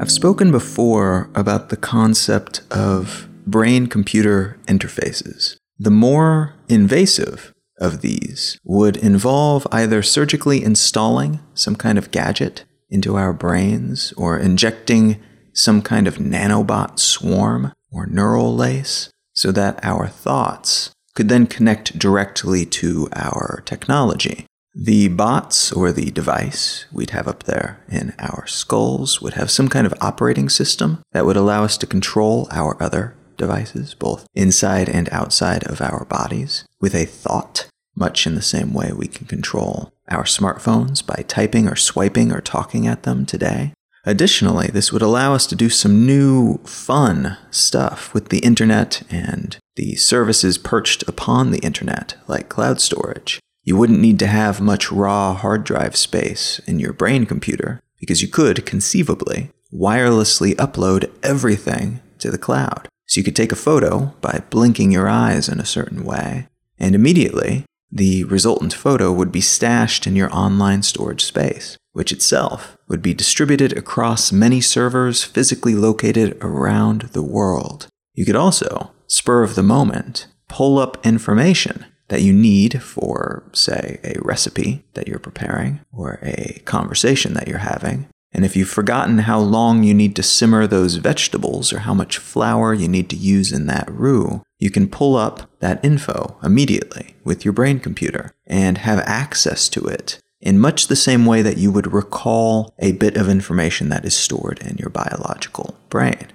I've spoken before about the concept of brain computer interfaces. The more invasive of these would involve either surgically installing some kind of gadget into our brains or injecting some kind of nanobot swarm or neural lace so that our thoughts could then connect directly to our technology. The bots or the device we'd have up there in our skulls would have some kind of operating system that would allow us to control our other devices, both inside and outside of our bodies, with a thought, much in the same way we can control our smartphones by typing or swiping or talking at them today. Additionally, this would allow us to do some new, fun stuff with the internet and the services perched upon the internet, like cloud storage. You wouldn't need to have much raw hard drive space in your brain computer because you could, conceivably, wirelessly upload everything to the cloud. So you could take a photo by blinking your eyes in a certain way, and immediately the resultant photo would be stashed in your online storage space, which itself would be distributed across many servers physically located around the world. You could also, spur of the moment, pull up information that you need for, say, a recipe that you're preparing or a conversation that you're having. And if you've forgotten how long you need to simmer those vegetables or how much flour you need to use in that roux, you can pull up that info immediately with your brain computer and have access to it in much the same way that you would recall a bit of information that is stored in your biological brain.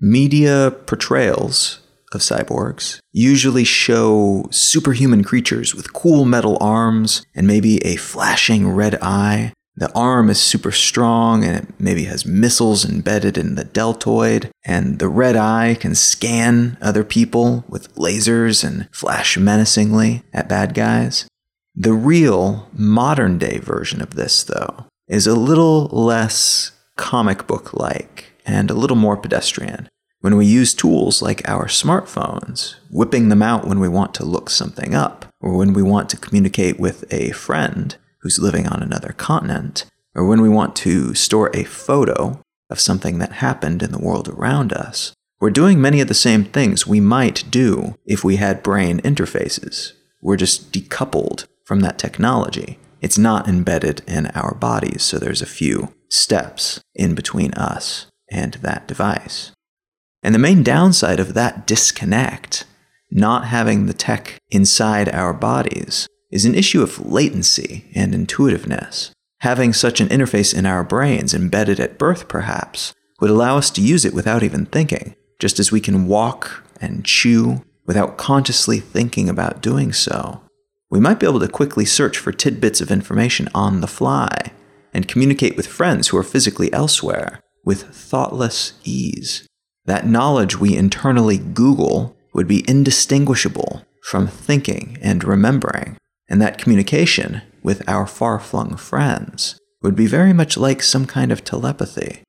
Media portrayals of cyborgs usually show superhuman creatures with cool metal arms and maybe a flashing red eye. The arm is super strong and it maybe has missiles embedded in the deltoid, and the red eye can scan other people with lasers and flash menacingly at bad guys. The real modern day version of this, though, is a little less comic book like and a little more pedestrian. When we use tools like our smartphones, whipping them out when we want to look something up, or when we want to communicate with a friend who's living on another continent, or when we want to store a photo of something that happened in the world around us, we're doing many of the same things we might do if we had brain interfaces. We're just decoupled from that technology. It's not embedded in our bodies, so there's a few steps in between us and that device. And the main downside of that disconnect, not having the tech inside our bodies, is an issue of latency and intuitiveness. Having such an interface in our brains, embedded at birth perhaps, would allow us to use it without even thinking, just as we can walk and chew without consciously thinking about doing so. We might be able to quickly search for tidbits of information on the fly and communicate with friends who are physically elsewhere with thoughtless ease. That knowledge we internally Google would be indistinguishable from thinking and remembering, and that communication with our far flung friends would be very much like some kind of telepathy.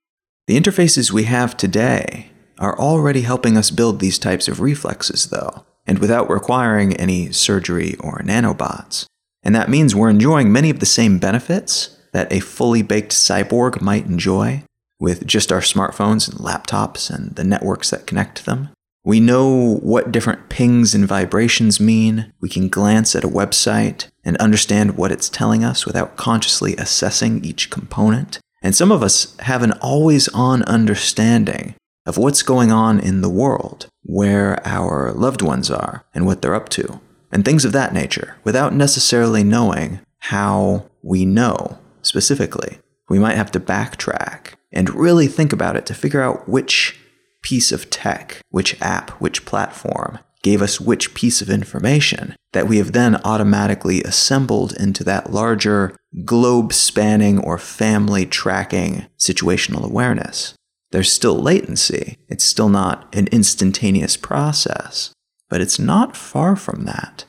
The interfaces we have today are already helping us build these types of reflexes, though, and without requiring any surgery or nanobots. And that means we're enjoying many of the same benefits that a fully baked cyborg might enjoy, with just our smartphones and laptops and the networks that connect them. We know what different pings and vibrations mean. We can glance at a website and understand what it's telling us without consciously assessing each component. And some of us have an always on understanding of what's going on in the world, where our loved ones are, and what they're up to, and things of that nature, without necessarily knowing how we know specifically. We might have to backtrack and really think about it to figure out which piece of tech, which app, which platform gave us which piece of information that we have then automatically assembled into that larger globe spanning or family tracking situational awareness. There's still latency. It's still not an instantaneous process, but it's not far from that.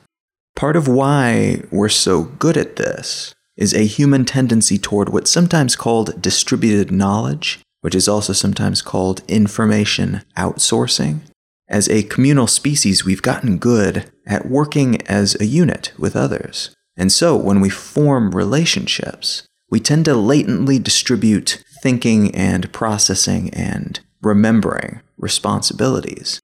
Part of why we're so good at this is a human tendency toward what's sometimes called distributed knowledge which is also sometimes called information outsourcing. As a communal species, we've gotten good at working as a unit with others. And so when we form relationships, we tend to latently distribute thinking and processing and remembering responsibilities.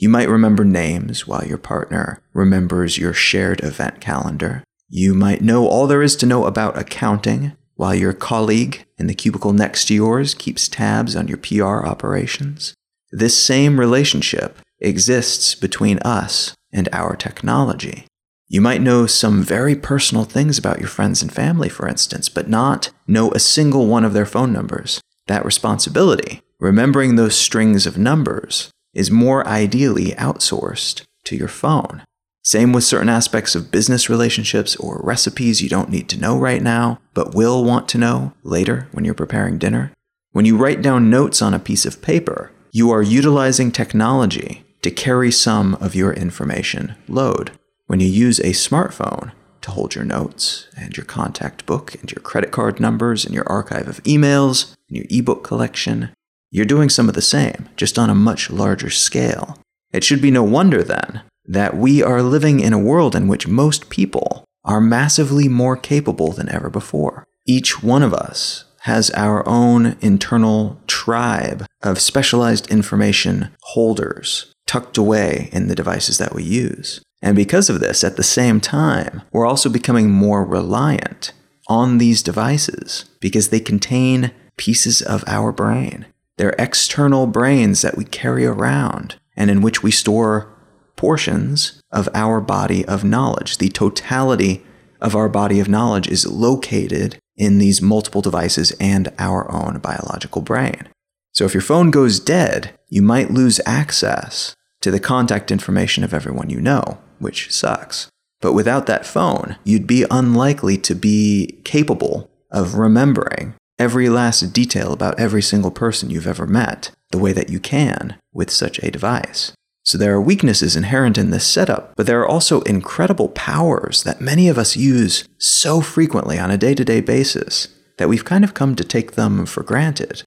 You might remember names while your partner remembers your shared event calendar. You might know all there is to know about accounting while your colleague in the cubicle next to yours keeps tabs on your PR operations. This same relationship exists between us and our technology. You might know some very personal things about your friends and family, for instance, but not know a single one of their phone numbers. That responsibility, remembering those strings of numbers, is more ideally outsourced to your phone. Same with certain aspects of business relationships or recipes you don't need to know right now, but will want to know later when you're preparing dinner. When you write down notes on a piece of paper, you are utilizing technology to carry some of your information load. When you use a smartphone to hold your notes and your contact book and your credit card numbers and your archive of emails and your ebook collection, you're doing some of the same, just on a much larger scale. It should be no wonder then that we are living in a world in which most people are massively more capable than ever before. Each one of us has our own internal tribe of specialized information holders tucked away in the devices that we use. And because of this, at the same time, we're also becoming more reliant on these devices because they contain pieces of our brain. They're external brains that we carry around and in which we store portions of our body of knowledge. The totality of our body of knowledge is located in these multiple devices and our own biological brain. So if your phone goes dead, you might lose access to the contact information of everyone you know, which sucks. But without that phone, you'd be unlikely to be capable of remembering every last detail about every single person you've ever met the way that you can with such a device. So there are weaknesses inherent in this setup, but there are also incredible powers that many of us use so frequently on a day to day basis that we've kind of come to take them for granted.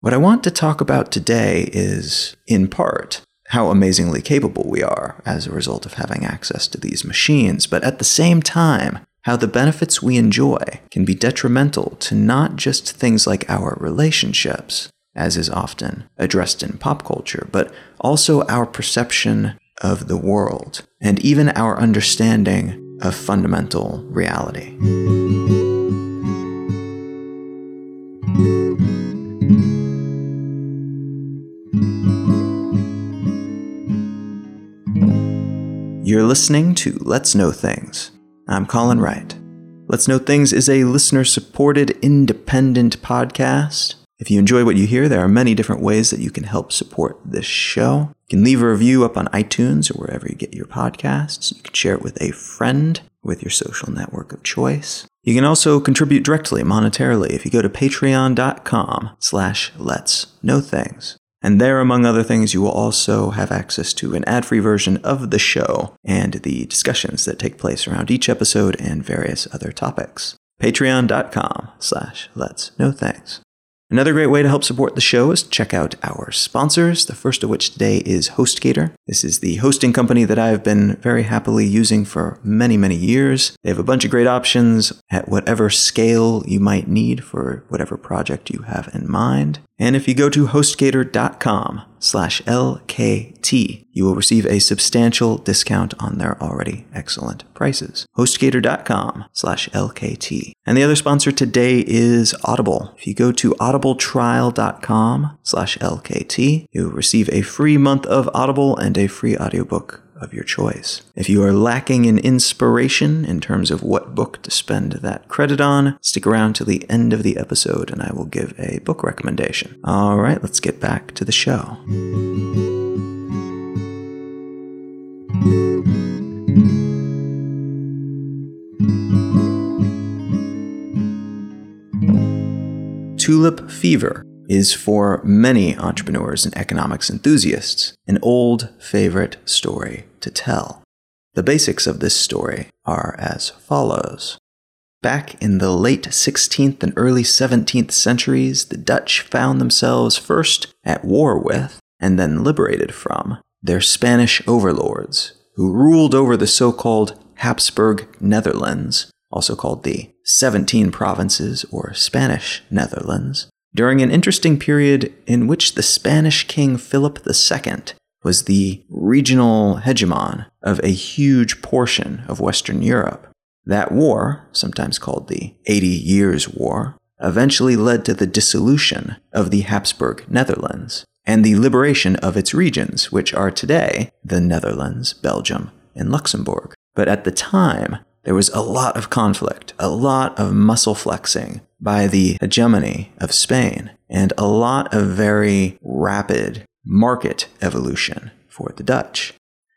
What I want to talk about today is, in part, how amazingly capable we are as a result of having access to these machines, but at the same time, how the benefits we enjoy can be detrimental to not just things like our relationships, as is often addressed in pop culture, but also our perception of the world and even our understanding of fundamental reality. You're listening to Let's Know Things. I'm Colin Wright. Let's Know Things is a listener supported independent podcast. If you enjoy what you hear, there are many different ways that you can help support this show. You can leave a review up on iTunes or wherever you get your podcasts. You can share it with a friend with your social network of choice. You can also contribute directly monetarily if you go to patreon.com slash let's know things. And there, among other things, you will also have access to an ad free version of the show and the discussions that take place around each episode and various other topics. Patreon.com slash let's know things. Another great way to help support the show is to check out our sponsors, the first of which today is HostGator. This is the hosting company that I've been very happily using for many, many years. They have a bunch of great options at whatever scale you might need for whatever project you have in mind. And if you go to hostgator.com slash LKT, you will receive a substantial discount on their already excellent prices. Hostgator.com slash LKT. And the other sponsor today is Audible. If you go to audibletrial.com slash LKT, you will receive a free month of Audible and a free audiobook of your choice. If you are lacking in inspiration in terms of what book to spend that credit on, stick around to the end of the episode and I will give a book recommendation. All right, let's get back to the show. Tulip fever is for many entrepreneurs and economics enthusiasts an old favorite story to tell. The basics of this story are as follows. Back in the late 16th and early 17th centuries, the Dutch found themselves first at war with, and then liberated from, their Spanish overlords, who ruled over the so called Habsburg Netherlands, also called the Seventeen Provinces or Spanish Netherlands, during an interesting period in which the Spanish King Philip II was the regional hegemon of a huge portion of Western Europe. That war, sometimes called the Eighty Years' War, eventually led to the dissolution of the Habsburg Netherlands and the liberation of its regions, which are today the Netherlands, Belgium, and Luxembourg. But at the time, there was a lot of conflict, a lot of muscle flexing by the hegemony of Spain, and a lot of very rapid market evolution for the Dutch.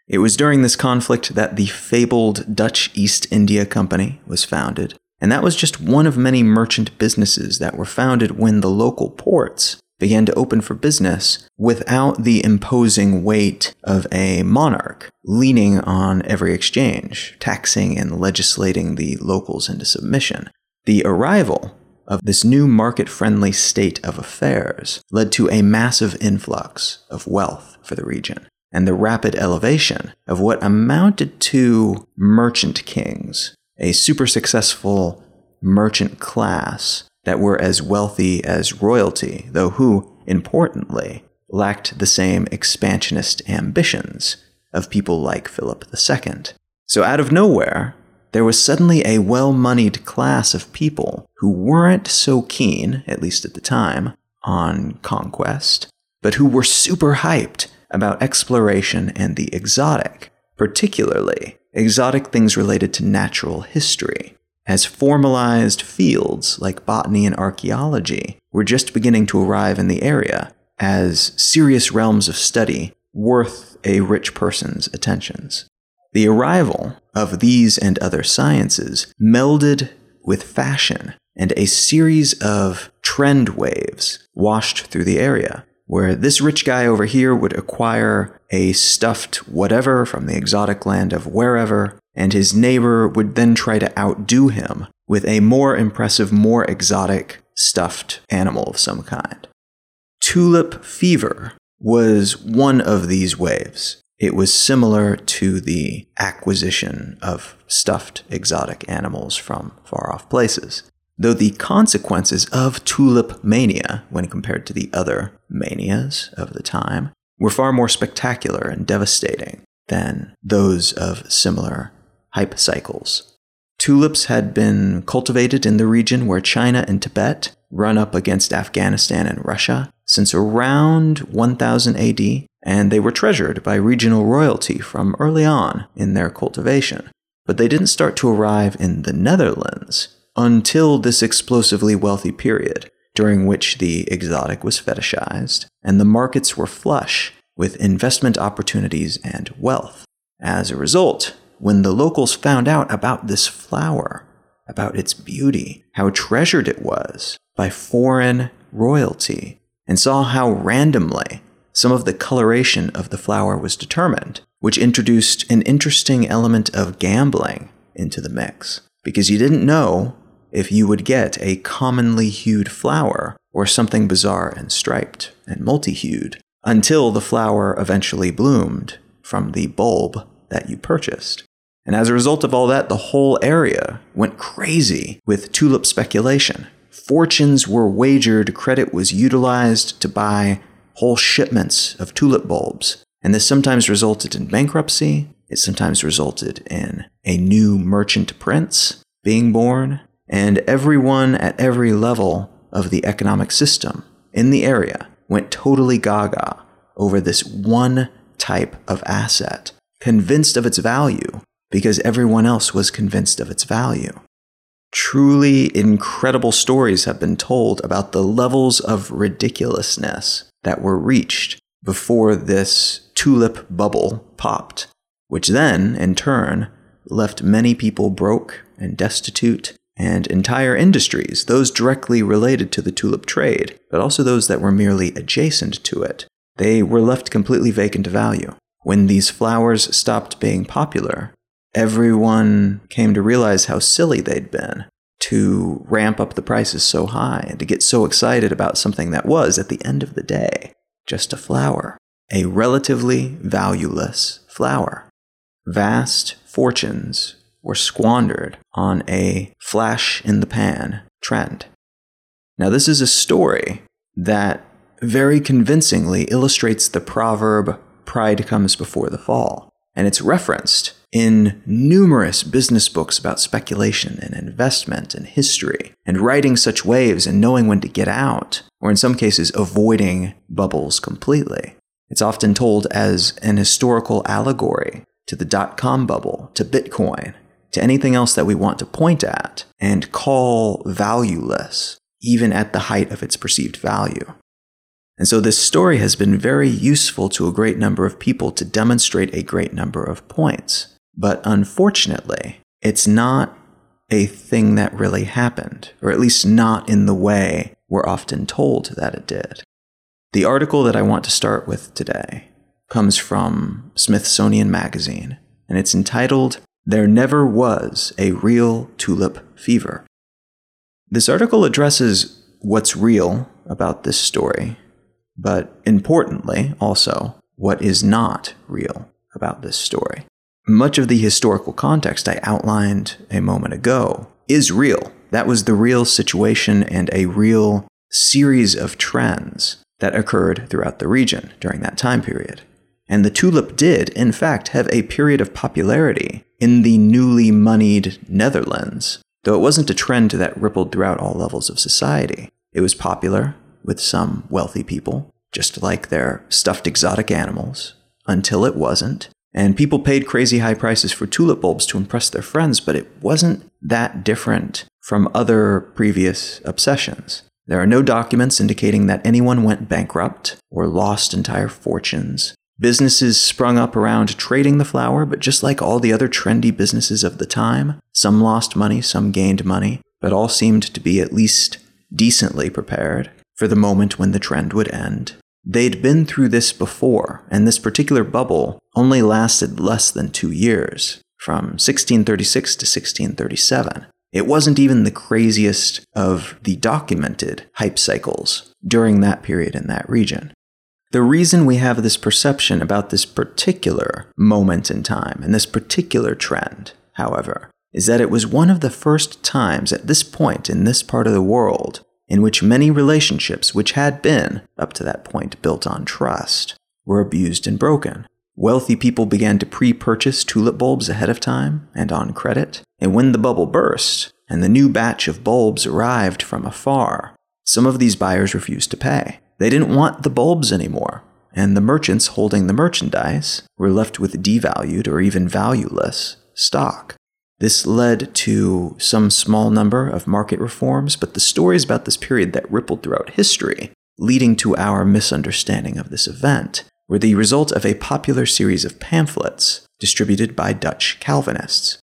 It was during this conflict that the fabled Dutch East India Company was founded, and that was just one of many merchant businesses that were founded when the local ports began to open for business without the imposing weight of a monarch leaning on every exchange, taxing and legislating the locals into submission. The arrival of this new market friendly state of affairs led to a massive influx of wealth for the region and the rapid elevation of what amounted to merchant kings, a super successful merchant class that were as wealthy as royalty, though who, importantly, lacked the same expansionist ambitions of people like Philip II. So, out of nowhere, there was suddenly a well moneyed class of people who weren't so keen, at least at the time, on conquest, but who were super hyped about exploration and the exotic, particularly exotic things related to natural history, as formalized fields like botany and archaeology were just beginning to arrive in the area as serious realms of study worth a rich person's attentions. The arrival of these and other sciences melded with fashion, and a series of trend waves washed through the area, where this rich guy over here would acquire a stuffed whatever from the exotic land of wherever, and his neighbor would then try to outdo him with a more impressive, more exotic stuffed animal of some kind. Tulip fever was one of these waves. It was similar to the acquisition of stuffed exotic animals from far off places. Though the consequences of tulip mania, when compared to the other manias of the time, were far more spectacular and devastating than those of similar hype cycles. Tulips had been cultivated in the region where China and Tibet run up against Afghanistan and Russia since around 1000 AD, and they were treasured by regional royalty from early on in their cultivation. But they didn't start to arrive in the Netherlands until this explosively wealthy period, during which the exotic was fetishized, and the markets were flush with investment opportunities and wealth. As a result, when the locals found out about this flower, about its beauty, how treasured it was by foreign royalty, and saw how randomly some of the coloration of the flower was determined, which introduced an interesting element of gambling into the mix. Because you didn't know if you would get a commonly hued flower or something bizarre and striped and multi hued until the flower eventually bloomed from the bulb that you purchased. And as a result of all that, the whole area went crazy with tulip speculation. Fortunes were wagered, credit was utilized to buy whole shipments of tulip bulbs. And this sometimes resulted in bankruptcy, it sometimes resulted in a new merchant prince being born, and everyone at every level of the economic system in the area went totally gaga over this one type of asset, convinced of its value because everyone else was convinced of its value. Truly incredible stories have been told about the levels of ridiculousness that were reached before this tulip bubble popped, which then, in turn, left many people broke and destitute, and entire industries, those directly related to the tulip trade, but also those that were merely adjacent to it, they were left completely vacant of value. When these flowers stopped being popular, everyone came to realize how silly they'd been to ramp up the prices so high and to get so excited about something that was, at the end of the day, just a flower, a relatively valueless flower. Vast fortunes were squandered on a flash in the pan trend. Now, this is a story that very convincingly illustrates the proverb, pride comes before the fall. And it's referenced in numerous business books about speculation and investment and history, and riding such waves and knowing when to get out, or in some cases, avoiding bubbles completely. It's often told as an historical allegory to the dot com bubble, to Bitcoin, to anything else that we want to point at and call valueless, even at the height of its perceived value. And so this story has been very useful to a great number of people to demonstrate a great number of points. But unfortunately, it's not a thing that really happened, or at least not in the way we're often told that it did. The article that I want to start with today comes from Smithsonian Magazine, and it's entitled There Never Was a Real Tulip Fever. This article addresses what's real about this story but importantly, also, what is not real about this story. Much of the historical context I outlined a moment ago is real. That was the real situation and a real series of trends that occurred throughout the region during that time period. And the tulip did, in fact, have a period of popularity in the newly moneyed Netherlands, though it wasn't a trend that rippled throughout all levels of society. It was popular with some wealthy people, just like their stuffed exotic animals, until it wasn't. And people paid crazy high prices for tulip bulbs to impress their friends, but it wasn't that different from other previous obsessions. There are no documents indicating that anyone went bankrupt or lost entire fortunes. Businesses sprung up around trading the flower, but just like all the other trendy businesses of the time, some lost money, some gained money, but all seemed to be at least decently prepared for the moment when the trend would end. They'd been through this before, and this particular bubble only lasted less than two years, from 1636 to 1637. It wasn't even the craziest of the documented hype cycles during that period in that region. The reason we have this perception about this particular moment in time and this particular trend, however, is that it was one of the first times at this point in this part of the world in which many relationships, which had been, up to that point, built on trust, were abused and broken. Wealthy people began to pre purchase tulip bulbs ahead of time and on credit, and when the bubble burst and the new batch of bulbs arrived from afar, some of these buyers refused to pay. They didn't want the bulbs anymore, and the merchants holding the merchandise were left with devalued or even valueless stock. This led to some small number of market reforms, but the stories about this period that rippled throughout history, leading to our misunderstanding of this event, were the result of a popular series of pamphlets distributed by Dutch Calvinists.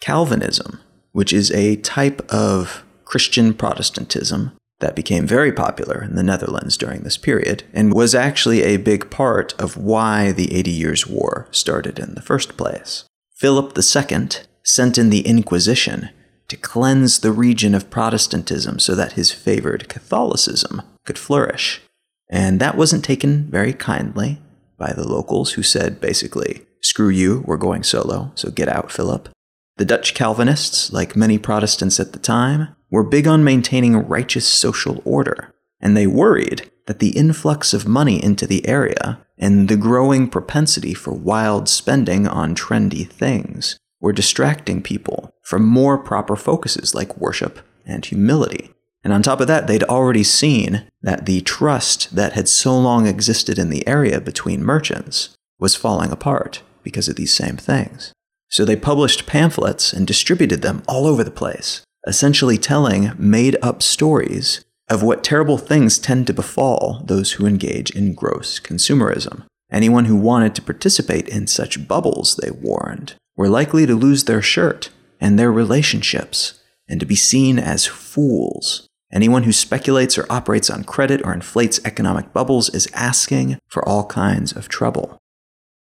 Calvinism, which is a type of Christian Protestantism that became very popular in the Netherlands during this period, and was actually a big part of why the Eighty Years' War started in the first place. Philip II sent in the Inquisition to cleanse the region of Protestantism so that his favored Catholicism could flourish. And that wasn't taken very kindly by the locals who said basically, screw you, we're going solo, so get out, Philip. The Dutch Calvinists, like many Protestants at the time, were big on maintaining righteous social order, and they worried that the influx of money into the area and the growing propensity for wild spending on trendy things were distracting people from more proper focuses like worship and humility. And on top of that, they'd already seen that the trust that had so long existed in the area between merchants was falling apart because of these same things. So they published pamphlets and distributed them all over the place, essentially telling made up stories of what terrible things tend to befall those who engage in gross consumerism. Anyone who wanted to participate in such bubbles, they warned, were likely to lose their shirt and their relationships, and to be seen as fools. Anyone who speculates or operates on credit or inflates economic bubbles is asking for all kinds of trouble.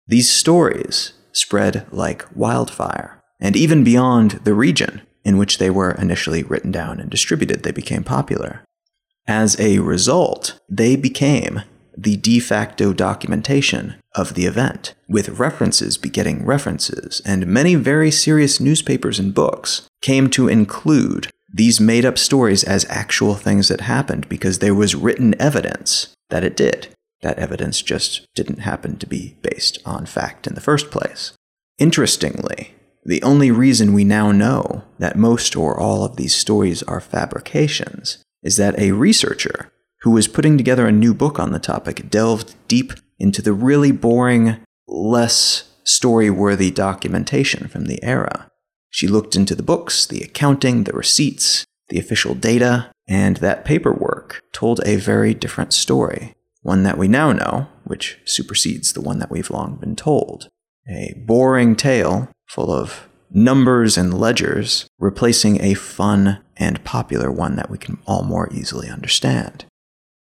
These stories spread like wildfire, and even beyond the region, in which they were initially written down and distributed. They became popular. As a result, they became the de facto documentation of the event, with references begetting references, and many very serious newspapers and books came to include these made up stories as actual things that happened because there was written evidence that it did. That evidence just didn't happen to be based on fact in the first place. Interestingly, the only reason we now know that most or all of these stories are fabrications is that a researcher who was putting together a new book on the topic delved deep into the really boring, less story worthy documentation from the era. She looked into the books, the accounting, the receipts, the official data, and that paperwork told a very different story, one that we now know, which supersedes the one that we've long been told. A boring tale full of numbers and ledgers, replacing a fun and popular one that we can all more easily understand.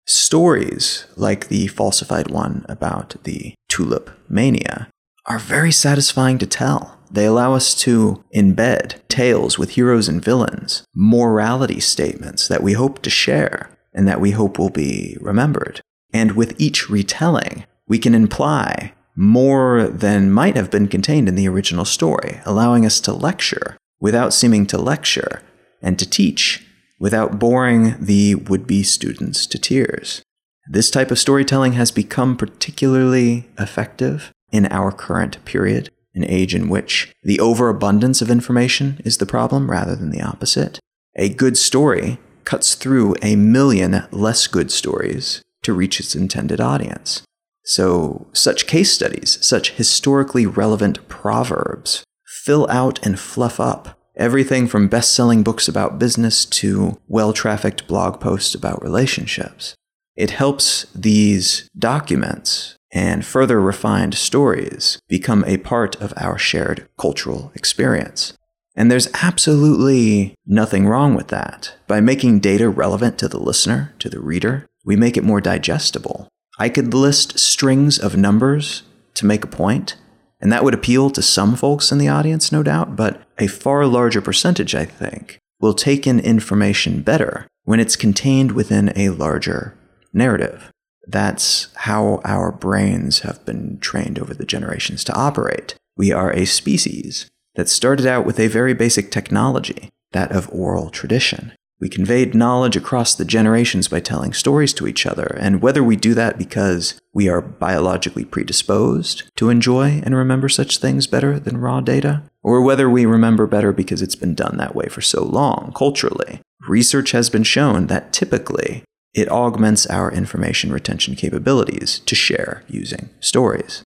Stories like the falsified one about the tulip mania are very satisfying to tell. They allow us to embed tales with heroes and villains, morality statements that we hope to share and that we hope will be remembered. And with each retelling, we can imply more than might have been contained in the original story, allowing us to lecture without seeming to lecture and to teach without boring the would be students to tears. This type of storytelling has become particularly effective in our current period, an age in which the overabundance of information is the problem rather than the opposite. A good story cuts through a million less good stories to reach its intended audience. So, such case studies, such historically relevant proverbs, fill out and fluff up Everything from best selling books about business to well trafficked blog posts about relationships. It helps these documents and further refined stories become a part of our shared cultural experience. And there's absolutely nothing wrong with that. By making data relevant to the listener, to the reader, we make it more digestible. I could list strings of numbers to make a point, and that would appeal to some folks in the audience, no doubt, but a far larger percentage, I think, will take in information better when it's contained within a larger narrative. That's how our brains have been trained over the generations to operate. We are a species that started out with a very basic technology, that of oral tradition. We conveyed knowledge across the generations by telling stories to each other, and whether we do that because we are biologically predisposed to enjoy and remember such things better than raw data, or whether we remember better because it's been done that way for so long culturally, research has been shown that typically it augments our information retention capabilities to share using stories.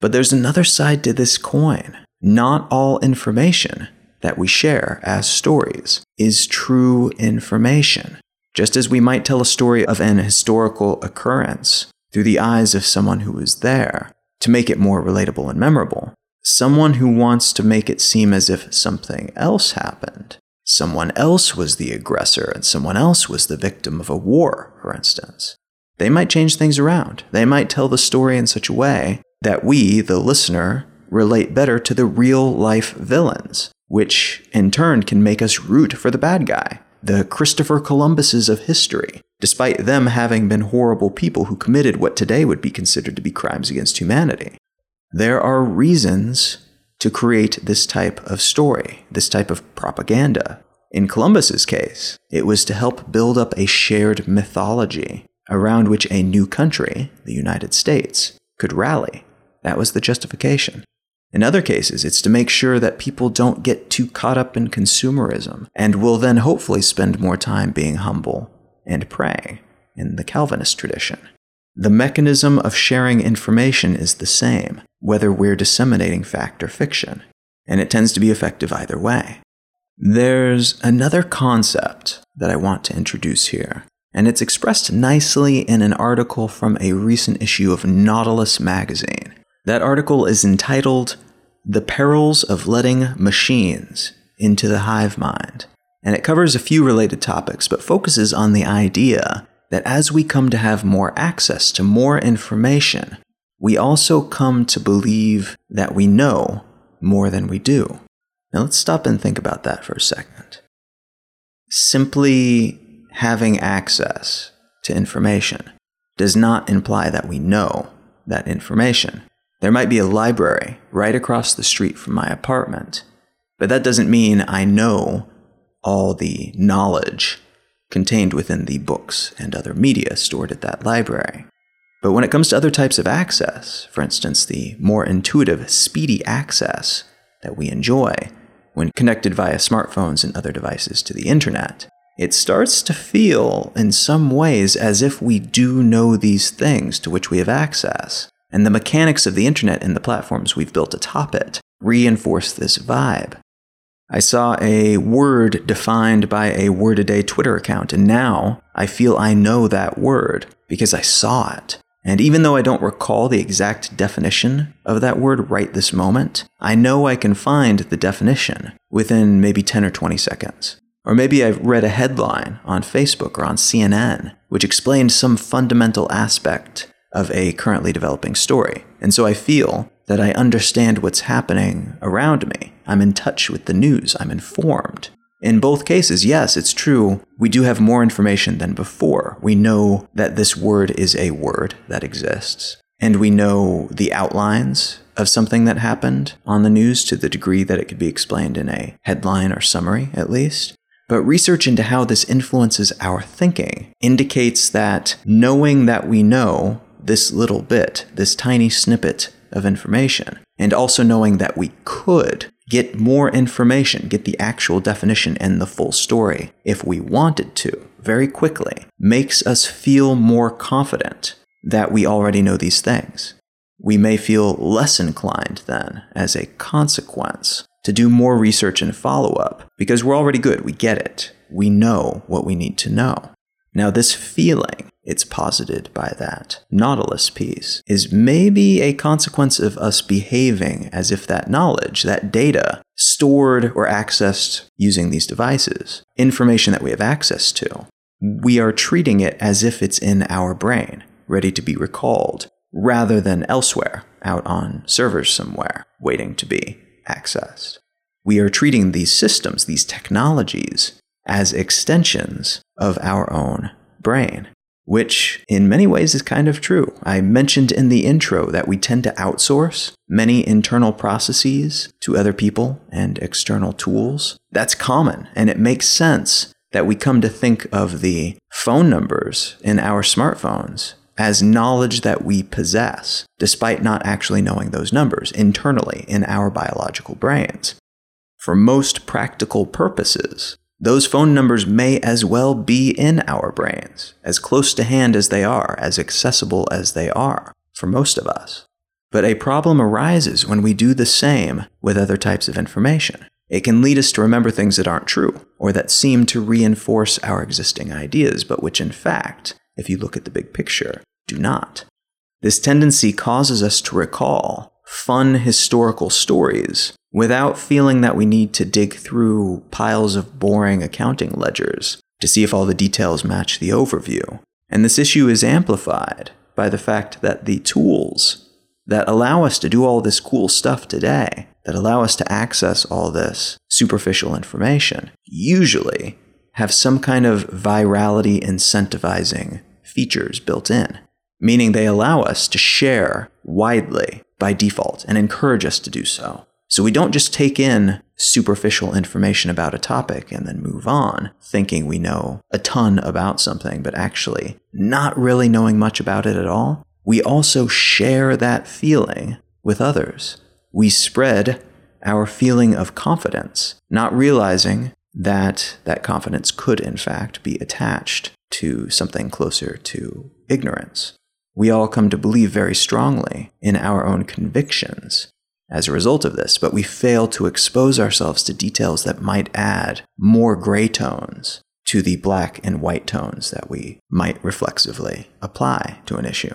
But there's another side to this coin. Not all information that we share as stories is true information. Just as we might tell a story of an historical occurrence through the eyes of someone who was there to make it more relatable and memorable, someone who wants to make it seem as if something else happened. Someone else was the aggressor and someone else was the victim of a war, for instance. They might change things around. They might tell the story in such a way that we, the listener, relate better to the real life villains which in turn can make us root for the bad guy, the Christopher Columbuses of history, despite them having been horrible people who committed what today would be considered to be crimes against humanity. There are reasons to create this type of story, this type of propaganda. In Columbus's case, it was to help build up a shared mythology around which a new country, the United States, could rally. That was the justification. In other cases, it's to make sure that people don't get too caught up in consumerism and will then hopefully spend more time being humble and praying in the Calvinist tradition. The mechanism of sharing information is the same, whether we're disseminating fact or fiction, and it tends to be effective either way. There's another concept that I want to introduce here, and it's expressed nicely in an article from a recent issue of Nautilus magazine. That article is entitled The Perils of Letting Machines into the Hive Mind, and it covers a few related topics, but focuses on the idea that as we come to have more access to more information, we also come to believe that we know more than we do. Now let's stop and think about that for a second. Simply having access to information does not imply that we know that information. There might be a library right across the street from my apartment, but that doesn't mean I know all the knowledge contained within the books and other media stored at that library. But when it comes to other types of access, for instance, the more intuitive, speedy access that we enjoy when connected via smartphones and other devices to the internet, it starts to feel in some ways as if we do know these things to which we have access. And the mechanics of the internet and the platforms we've built atop it reinforce this vibe. I saw a word defined by a word a day Twitter account, and now I feel I know that word because I saw it. And even though I don't recall the exact definition of that word right this moment, I know I can find the definition within maybe 10 or 20 seconds. Or maybe I've read a headline on Facebook or on CNN which explained some fundamental aspect of a currently developing story. And so I feel that I understand what's happening around me. I'm in touch with the news. I'm informed. In both cases, yes, it's true, we do have more information than before. We know that this word is a word that exists, and we know the outlines of something that happened on the news to the degree that it could be explained in a headline or summary, at least. But research into how this influences our thinking indicates that knowing that we know this little bit, this tiny snippet of information, and also knowing that we could get more information, get the actual definition and the full story if we wanted to very quickly, makes us feel more confident that we already know these things. We may feel less inclined then, as a consequence, to do more research and follow up because we're already good. We get it. We know what we need to know. Now, this feeling it's posited by that Nautilus piece is maybe a consequence of us behaving as if that knowledge, that data, stored or accessed using these devices, information that we have access to, we are treating it as if it's in our brain, ready to be recalled, rather than elsewhere, out on servers somewhere, waiting to be accessed. We are treating these systems, these technologies, as extensions of our own brain which in many ways is kind of true. I mentioned in the intro that we tend to outsource many internal processes to other people and external tools. That's common, and it makes sense that we come to think of the phone numbers in our smartphones as knowledge that we possess, despite not actually knowing those numbers internally in our biological brains. For most practical purposes, those phone numbers may as well be in our brains, as close to hand as they are, as accessible as they are, for most of us. But a problem arises when we do the same with other types of information. It can lead us to remember things that aren't true, or that seem to reinforce our existing ideas, but which in fact, if you look at the big picture, do not. This tendency causes us to recall fun historical stories without feeling that we need to dig through piles of boring accounting ledgers to see if all the details match the overview. And this issue is amplified by the fact that the tools that allow us to do all this cool stuff today, that allow us to access all this superficial information, usually have some kind of virality incentivizing features built in, meaning they allow us to share widely by default and encourage us to do so. So we don't just take in superficial information about a topic and then move on, thinking we know a ton about something, but actually not really knowing much about it at all. We also share that feeling with others. We spread our feeling of confidence, not realizing that that confidence could, in fact, be attached to something closer to ignorance. We all come to believe very strongly in our own convictions as a result of this, but we fail to expose ourselves to details that might add more gray tones to the black and white tones that we might reflexively apply to an issue.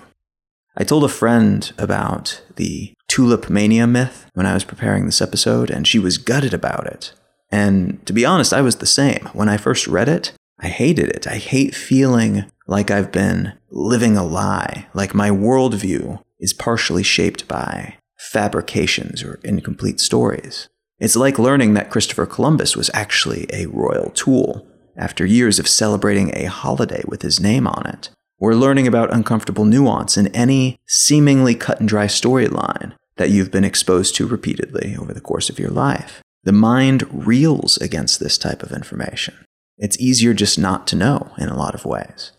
I told a friend about the tulip mania myth when I was preparing this episode, and she was gutted about it. And to be honest, I was the same. When I first read it, I hated it. I hate feeling like I've been living a lie, like my worldview is partially shaped by fabrications or incomplete stories. It's like learning that Christopher Columbus was actually a royal tool after years of celebrating a holiday with his name on it, or learning about uncomfortable nuance in any seemingly cut and dry storyline that you've been exposed to repeatedly over the course of your life. The mind reels against this type of information. It's easier just not to know in a lot of ways.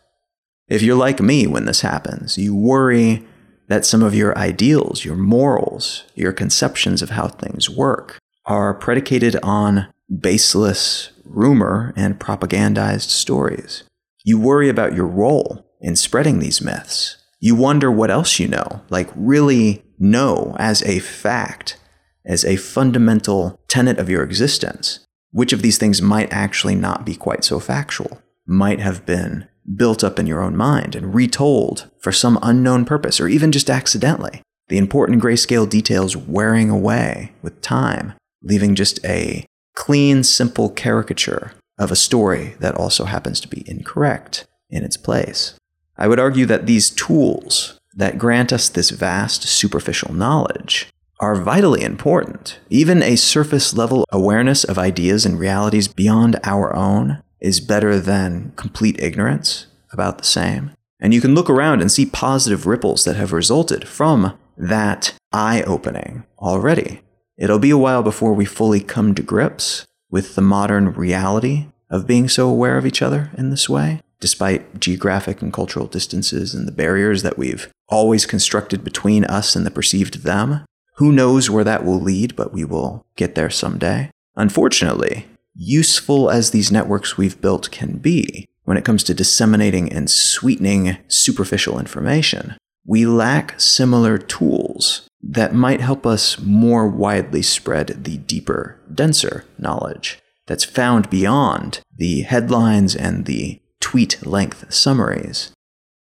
If you're like me when this happens, you worry that some of your ideals, your morals, your conceptions of how things work are predicated on baseless rumor and propagandized stories. You worry about your role in spreading these myths. You wonder what else you know, like really know as a fact, as a fundamental tenet of your existence. Which of these things might actually not be quite so factual, might have been built up in your own mind and retold for some unknown purpose or even just accidentally. The important grayscale details wearing away with time, leaving just a clean, simple caricature of a story that also happens to be incorrect in its place. I would argue that these tools that grant us this vast superficial knowledge are vitally important. Even a surface level awareness of ideas and realities beyond our own is better than complete ignorance about the same. And you can look around and see positive ripples that have resulted from that eye opening already. It'll be a while before we fully come to grips with the modern reality of being so aware of each other in this way, despite geographic and cultural distances and the barriers that we've always constructed between us and the perceived them. Who knows where that will lead, but we will get there someday. Unfortunately, useful as these networks we've built can be when it comes to disseminating and sweetening superficial information, we lack similar tools that might help us more widely spread the deeper, denser knowledge that's found beyond the headlines and the tweet length summaries.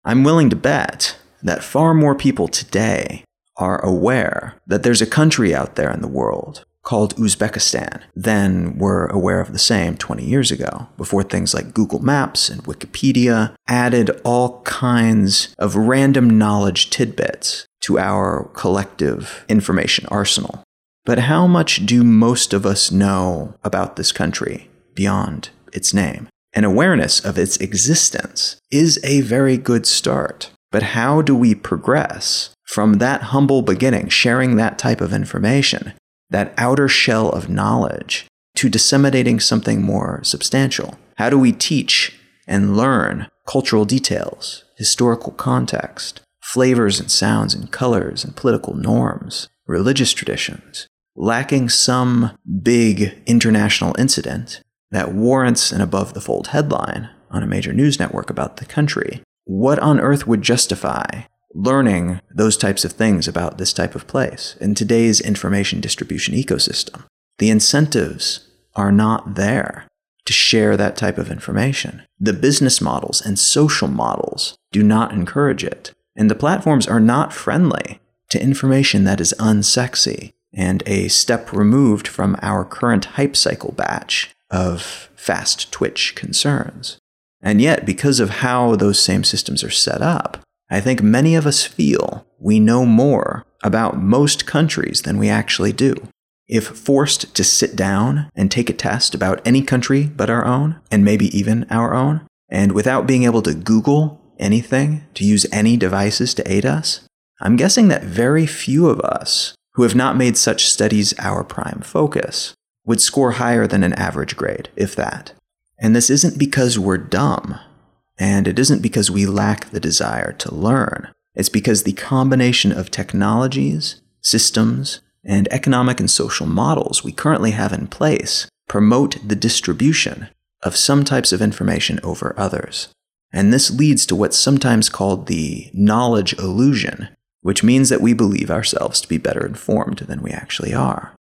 I'm willing to bet that far more people today are aware that there's a country out there in the world called Uzbekistan than were aware of the same 20 years ago, before things like Google Maps and Wikipedia added all kinds of random knowledge tidbits to our collective information arsenal. But how much do most of us know about this country beyond its name? An awareness of its existence is a very good start. But how do we progress from that humble beginning, sharing that type of information, that outer shell of knowledge to disseminating something more substantial? How do we teach and learn cultural details, historical context, flavors and sounds and colors and political norms, religious traditions, lacking some big international incident that warrants an above the fold headline on a major news network about the country? What on earth would justify learning those types of things about this type of place in today's information distribution ecosystem. The incentives are not there to share that type of information. The business models and social models do not encourage it. And the platforms are not friendly to information that is unsexy and a step removed from our current hype cycle batch of fast twitch concerns. And yet, because of how those same systems are set up, I think many of us feel we know more about most countries than we actually do. If forced to sit down and take a test about any country but our own, and maybe even our own, and without being able to Google anything, to use any devices to aid us, I'm guessing that very few of us who have not made such studies our prime focus would score higher than an average grade, if that. And this isn't because we're dumb. And it isn't because we lack the desire to learn. It's because the combination of technologies, systems, and economic and social models we currently have in place promote the distribution of some types of information over others. And this leads to what's sometimes called the knowledge illusion, which means that we believe ourselves to be better informed than we actually are.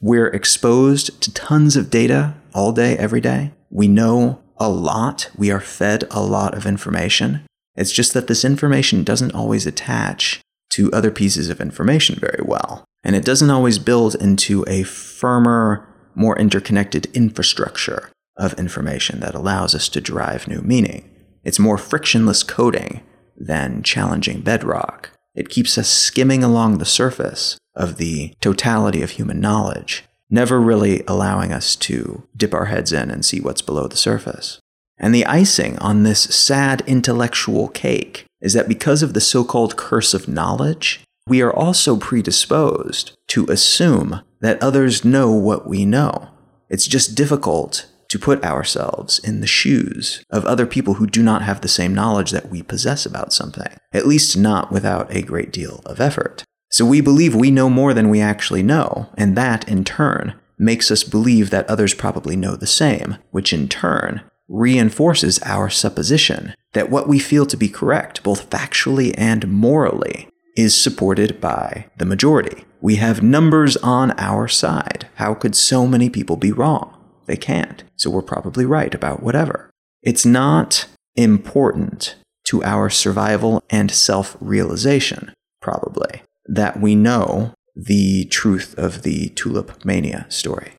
We're exposed to tons of data all day, every day. We know a lot. We are fed a lot of information. It's just that this information doesn't always attach to other pieces of information very well. And it doesn't always build into a firmer, more interconnected infrastructure of information that allows us to derive new meaning. It's more frictionless coding than challenging bedrock. It keeps us skimming along the surface of the totality of human knowledge never really allowing us to dip our heads in and see what's below the surface. And the icing on this sad intellectual cake is that because of the so called curse of knowledge, we are also predisposed to assume that others know what we know. It's just difficult to put ourselves in the shoes of other people who do not have the same knowledge that we possess about something, at least not without a great deal of effort. So we believe we know more than we actually know, and that, in turn, makes us believe that others probably know the same, which in turn reinforces our supposition that what we feel to be correct, both factually and morally, is supported by the majority. We have numbers on our side. How could so many people be wrong? They can't. So we're probably right about whatever. It's not important to our survival and self realization, probably, that we know the truth of the tulip mania story.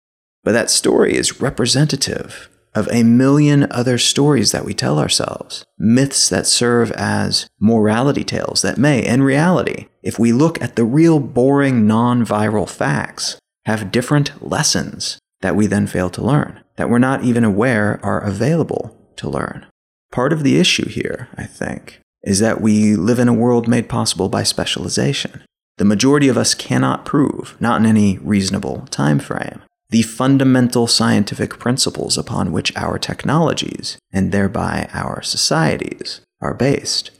But that story is representative of a million other stories that we tell ourselves, myths that serve as morality tales that may, in reality, if we look at the real boring non viral facts, have different lessons that we then fail to learn, that we're not even aware are available to learn. Part of the issue here, I think, is that we live in a world made possible by specialization. The majority of us cannot prove, not in any reasonable time frame, the fundamental scientific principles upon which our technologies, and thereby our societies, are based.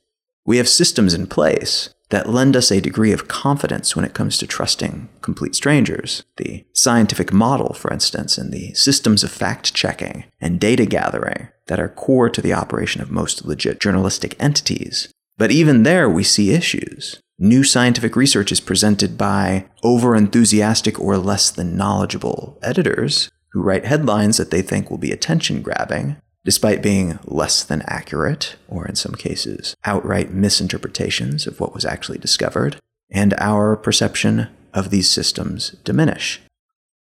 We have systems in place that lend us a degree of confidence when it comes to trusting complete strangers. The scientific model, for instance, and the systems of fact checking and data gathering that are core to the operation of most legit journalistic entities. But even there, we see issues. New scientific research is presented by over enthusiastic or less than knowledgeable editors who write headlines that they think will be attention grabbing, despite being less than accurate, or in some cases, outright misinterpretations of what was actually discovered, and our perception of these systems diminish.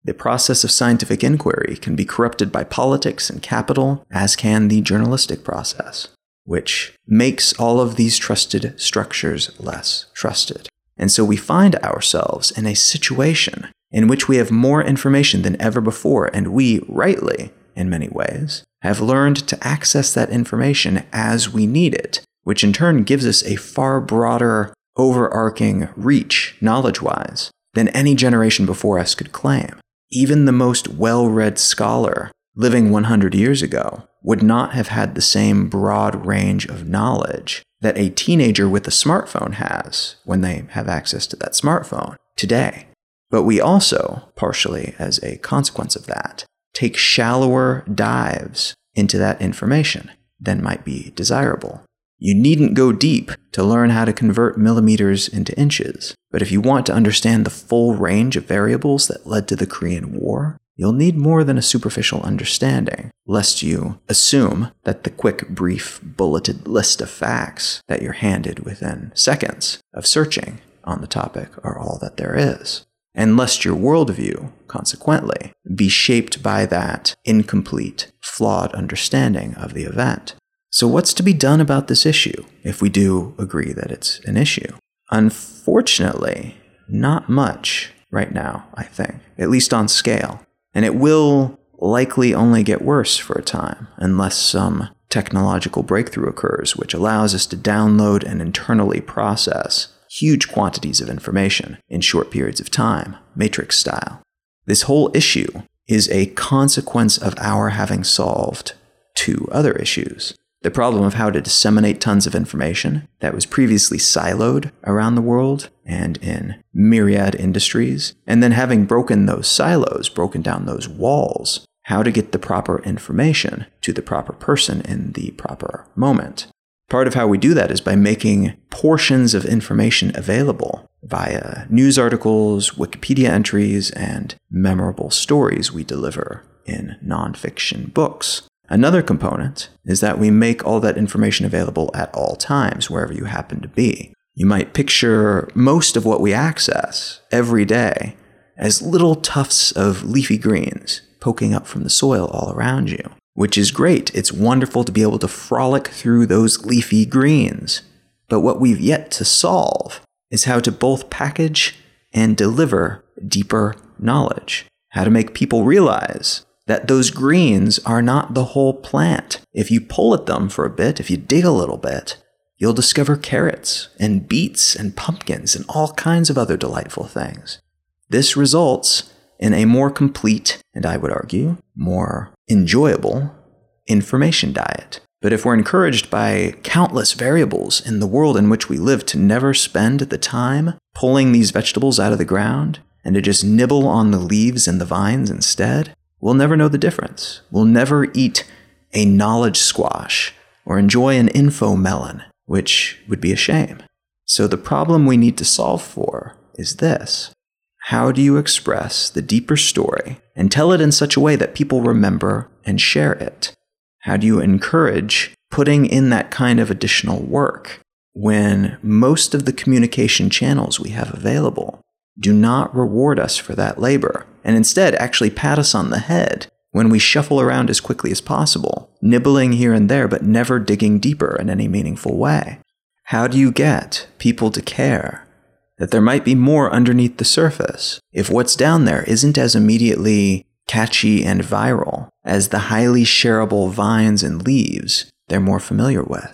The process of scientific inquiry can be corrupted by politics and capital, as can the journalistic process which makes all of these trusted structures less trusted. And so we find ourselves in a situation in which we have more information than ever before, and we, rightly, in many ways, have learned to access that information as we need it, which in turn gives us a far broader, overarching reach, knowledge wise, than any generation before us could claim. Even the most well read scholar living 100 years ago would not have had the same broad range of knowledge that a teenager with a smartphone has when they have access to that smartphone today. But we also, partially as a consequence of that, take shallower dives into that information than might be desirable. You needn't go deep to learn how to convert millimeters into inches, but if you want to understand the full range of variables that led to the Korean War, you'll need more than a superficial understanding, lest you assume that the quick, brief, bulleted list of facts that you're handed within seconds of searching on the topic are all that there is. And lest your worldview, consequently, be shaped by that incomplete, flawed understanding of the event. So, what's to be done about this issue if we do agree that it's an issue? Unfortunately, not much right now, I think, at least on scale. And it will likely only get worse for a time unless some technological breakthrough occurs, which allows us to download and internally process huge quantities of information in short periods of time, matrix style. This whole issue is a consequence of our having solved two other issues the problem of how to disseminate tons of information that was previously siloed around the world and in myriad industries, and then having broken those silos, broken down those walls, how to get the proper information to the proper person in the proper moment. Part of how we do that is by making portions of information available via news articles, Wikipedia entries, and memorable stories we deliver in nonfiction books. Another component is that we make all that information available at all times, wherever you happen to be. You might picture most of what we access every day as little tufts of leafy greens poking up from the soil all around you, which is great. It's wonderful to be able to frolic through those leafy greens. But what we've yet to solve is how to both package and deliver deeper knowledge how to make people realize that those greens are not the whole plant. If you pull at them for a bit, if you dig a little bit, you'll discover carrots and beets and pumpkins and all kinds of other delightful things. This results in a more complete, and I would argue, more enjoyable information diet. But if we're encouraged by countless variables in the world in which we live to never spend the time pulling these vegetables out of the ground and to just nibble on the leaves and the vines instead, we'll never know the difference. We'll never eat a knowledge squash or enjoy an info melon, which would be a shame. So the problem we need to solve for is this. How do you express the deeper story and tell it in such a way that people remember and share it? How do you encourage putting in that kind of additional work when most of the communication channels we have available do not reward us for that labor and instead actually pat us on the head when we shuffle around as quickly as possible, nibbling here and there but never digging deeper in any meaningful way? How do you get people to care that there might be more underneath the surface if what's down there isn't as immediately catchy and viral as the highly shareable vines and leaves they're more familiar with?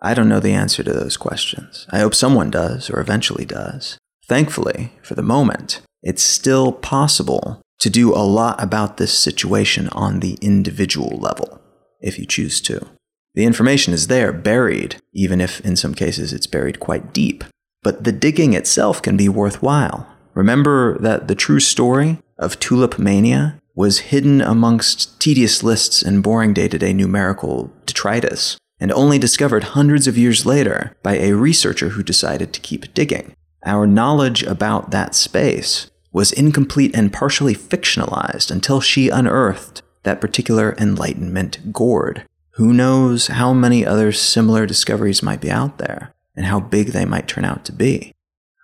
I don't know the answer to those questions. I hope someone does, or eventually does. Thankfully, for the moment, it's still possible to do a lot about this situation on the individual level, if you choose to. The information is there, buried, even if in some cases it's buried quite deep. But the digging itself can be worthwhile. Remember that the true story of tulip mania was hidden amongst tedious lists and boring day to day numerical detritus, and only discovered hundreds of years later by a researcher who decided to keep digging. Our knowledge about that space was incomplete and partially fictionalized until she unearthed that particular Enlightenment gourd. Who knows how many other similar discoveries might be out there and how big they might turn out to be.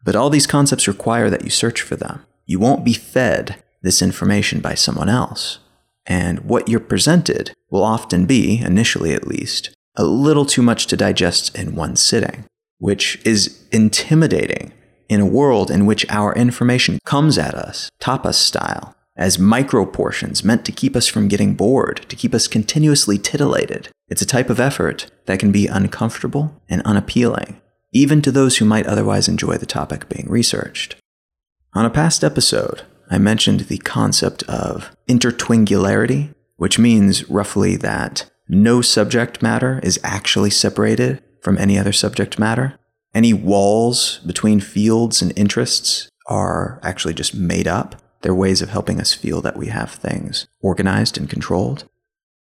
But all these concepts require that you search for them. You won't be fed this information by someone else. And what you're presented will often be, initially at least, a little too much to digest in one sitting, which is intimidating in a world in which our information comes at us, tapas style, as micro portions meant to keep us from getting bored, to keep us continuously titillated. It's a type of effort that can be uncomfortable and unappealing, even to those who might otherwise enjoy the topic being researched. On a past episode, I mentioned the concept of intertwingularity, which means roughly that no subject matter is actually separated from any other subject matter. Any walls between fields and interests are actually just made up. They're ways of helping us feel that we have things organized and controlled.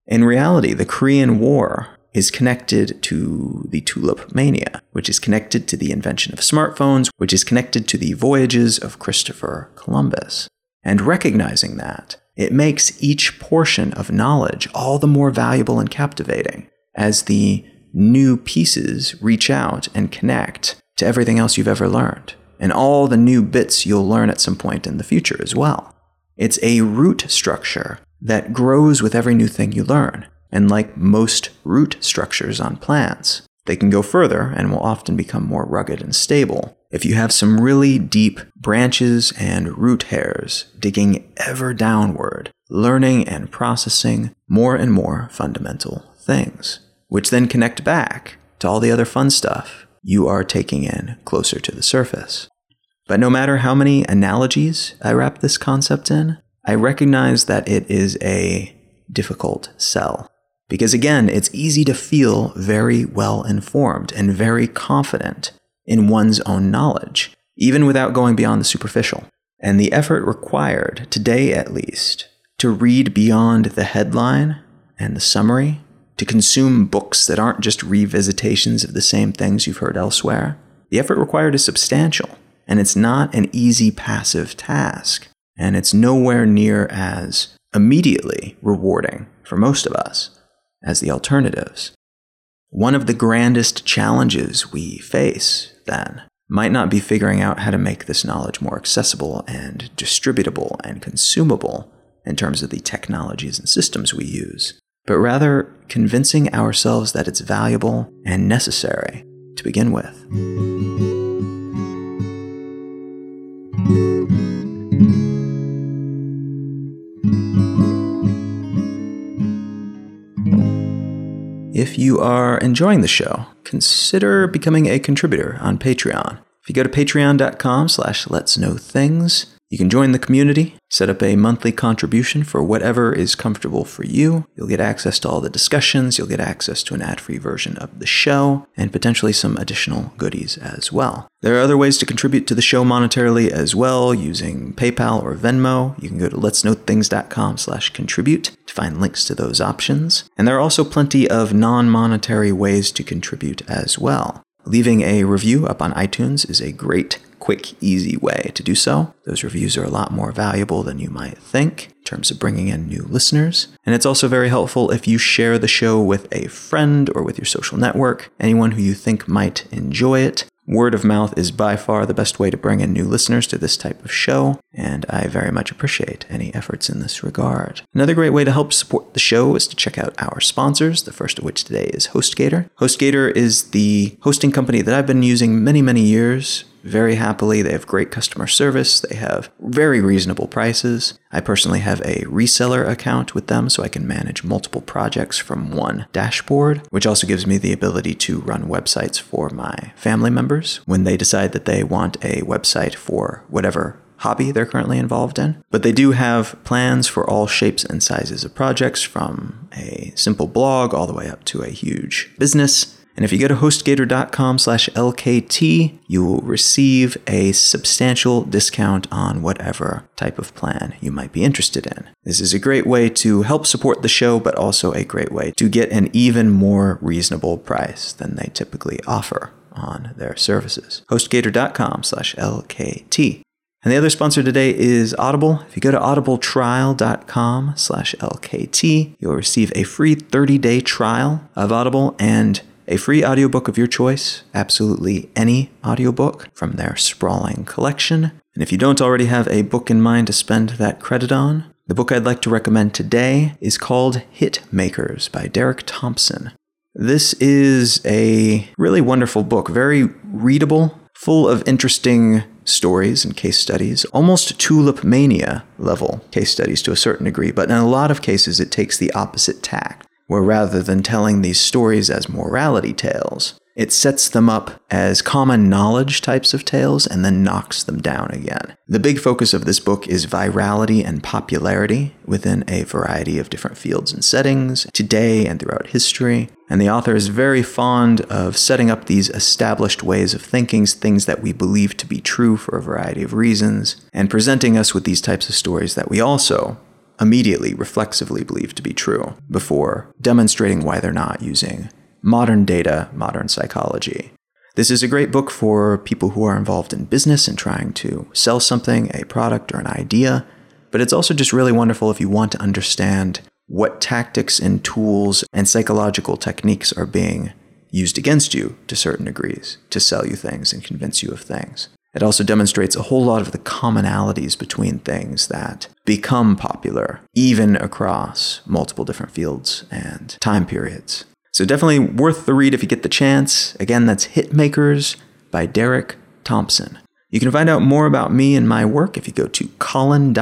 In reality, the Korean War is connected to the tulip mania, which is connected to the invention of smartphones, which is connected to the voyages of Christopher Columbus. And recognizing that, it makes each portion of knowledge all the more valuable and captivating as the new pieces reach out and connect to everything else you've ever learned, and all the new bits you'll learn at some point in the future as well. It's a root structure that grows with every new thing you learn, and like most root structures on plants, they can go further and will often become more rugged and stable if you have some really deep branches and root hairs digging ever downward, learning and processing more and more fundamental things which then connect back to all the other fun stuff you are taking in closer to the surface. But no matter how many analogies I wrap this concept in, I recognize that it is a difficult sell. Because again, it's easy to feel very well informed and very confident in one's own knowledge, even without going beyond the superficial. And the effort required, today at least, to read beyond the headline and the summary to consume books that aren't just revisitations of the same things you've heard elsewhere, the effort required is substantial, and it's not an easy passive task, and it's nowhere near as immediately rewarding for most of us as the alternatives. One of the grandest challenges we face, then, might not be figuring out how to make this knowledge more accessible and distributable and consumable in terms of the technologies and systems we use, but rather convincing ourselves that it's valuable and necessary to begin with. If you are enjoying the show, consider becoming a contributor on Patreon. If you go to patreon.com slash let's know things, you can join the community, set up a monthly contribution for whatever is comfortable for you. You'll get access to all the discussions, you'll get access to an ad free version of the show, and potentially some additional goodies as well. There are other ways to contribute to the show monetarily as well using PayPal or Venmo. You can go to letsknowthings.com slash contribute to find links to those options. And there are also plenty of non monetary ways to contribute as well. Leaving a review up on iTunes is a great, quick, easy way to do so. Those reviews are a lot more valuable than you might think in terms of bringing in new listeners. And it's also very helpful if you share the show with a friend or with your social network, anyone who you think might enjoy it. Word of mouth is by far the best way to bring in new listeners to this type of show, and I very much appreciate any efforts in this regard. Another great way to help support the show is to check out our sponsors, the first of which today is HostGator. HostGator is the hosting company that I've been using many, many years very happily. They have great customer service. They have very reasonable prices. I personally have a reseller account with them so I can manage multiple projects from one dashboard, which also gives me the ability to run websites for my family members when they decide that they want a website for whatever hobby they're currently involved in. But they do have plans for all shapes and sizes of projects from a simple blog all the way up to a huge business. And if you go to hostgator.com slash LKT, you will receive a substantial discount on whatever type of plan you might be interested in. This is a great way to help support the show, but also a great way to get an even more reasonable price than they typically offer on their services. hostgator.com slash LKT. And the other sponsor today is Audible. If you go to audibletrial.com slash LKT, you'll receive a free 30-day trial of Audible and a free audiobook of your choice, absolutely any audiobook from their sprawling collection. And if you don't already have a book in mind to spend that credit on, the book I'd like to recommend today is called Hit Makers by Derek Thompson. This is a really wonderful book, very readable, full of interesting stories and case studies, almost tulip mania level case studies to a certain degree, but in a lot of cases it takes the opposite tack where rather than telling these stories as morality tales, it sets them up as common knowledge types of tales and then knocks them down again. The big focus of this book is virality and popularity within a variety of different fields and settings, today and throughout history. And the author is very fond of setting up these established ways of thinking, things that we believe to be true for a variety of reasons, and presenting us with these types of stories that we also immediately reflexively believe to be true before demonstrating why they're not using modern data, modern psychology. This is a great book for people who are involved in business and trying to sell something, a product, or an idea, but it's also just really wonderful if you want to understand what tactics and tools and psychological techniques are being used against you to certain degrees to sell you things and convince you of things. It also demonstrates a whole lot of the commonalities between things that become popular, even across multiple different fields and time periods. So, definitely worth the read if you get the chance. Again, that's Hitmakers by Derek Thompson. You can find out more about me and my work if you go to colin.io.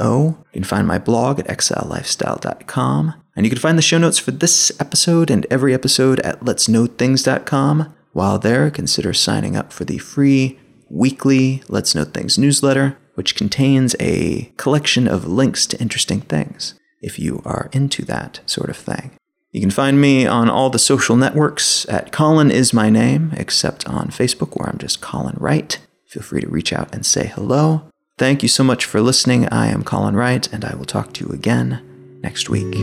You can find my blog at exilelifestyle.com. And you can find the show notes for this episode and every episode at letsknowthings.com. While there, consider signing up for the free weekly Let's Know Things newsletter, which contains a collection of links to interesting things if you are into that sort of thing. You can find me on all the social networks at Colin is my name, except on Facebook where I'm just Colin Wright. Feel free to reach out and say hello. Thank you so much for listening. I am Colin Wright, and I will talk to you again next week.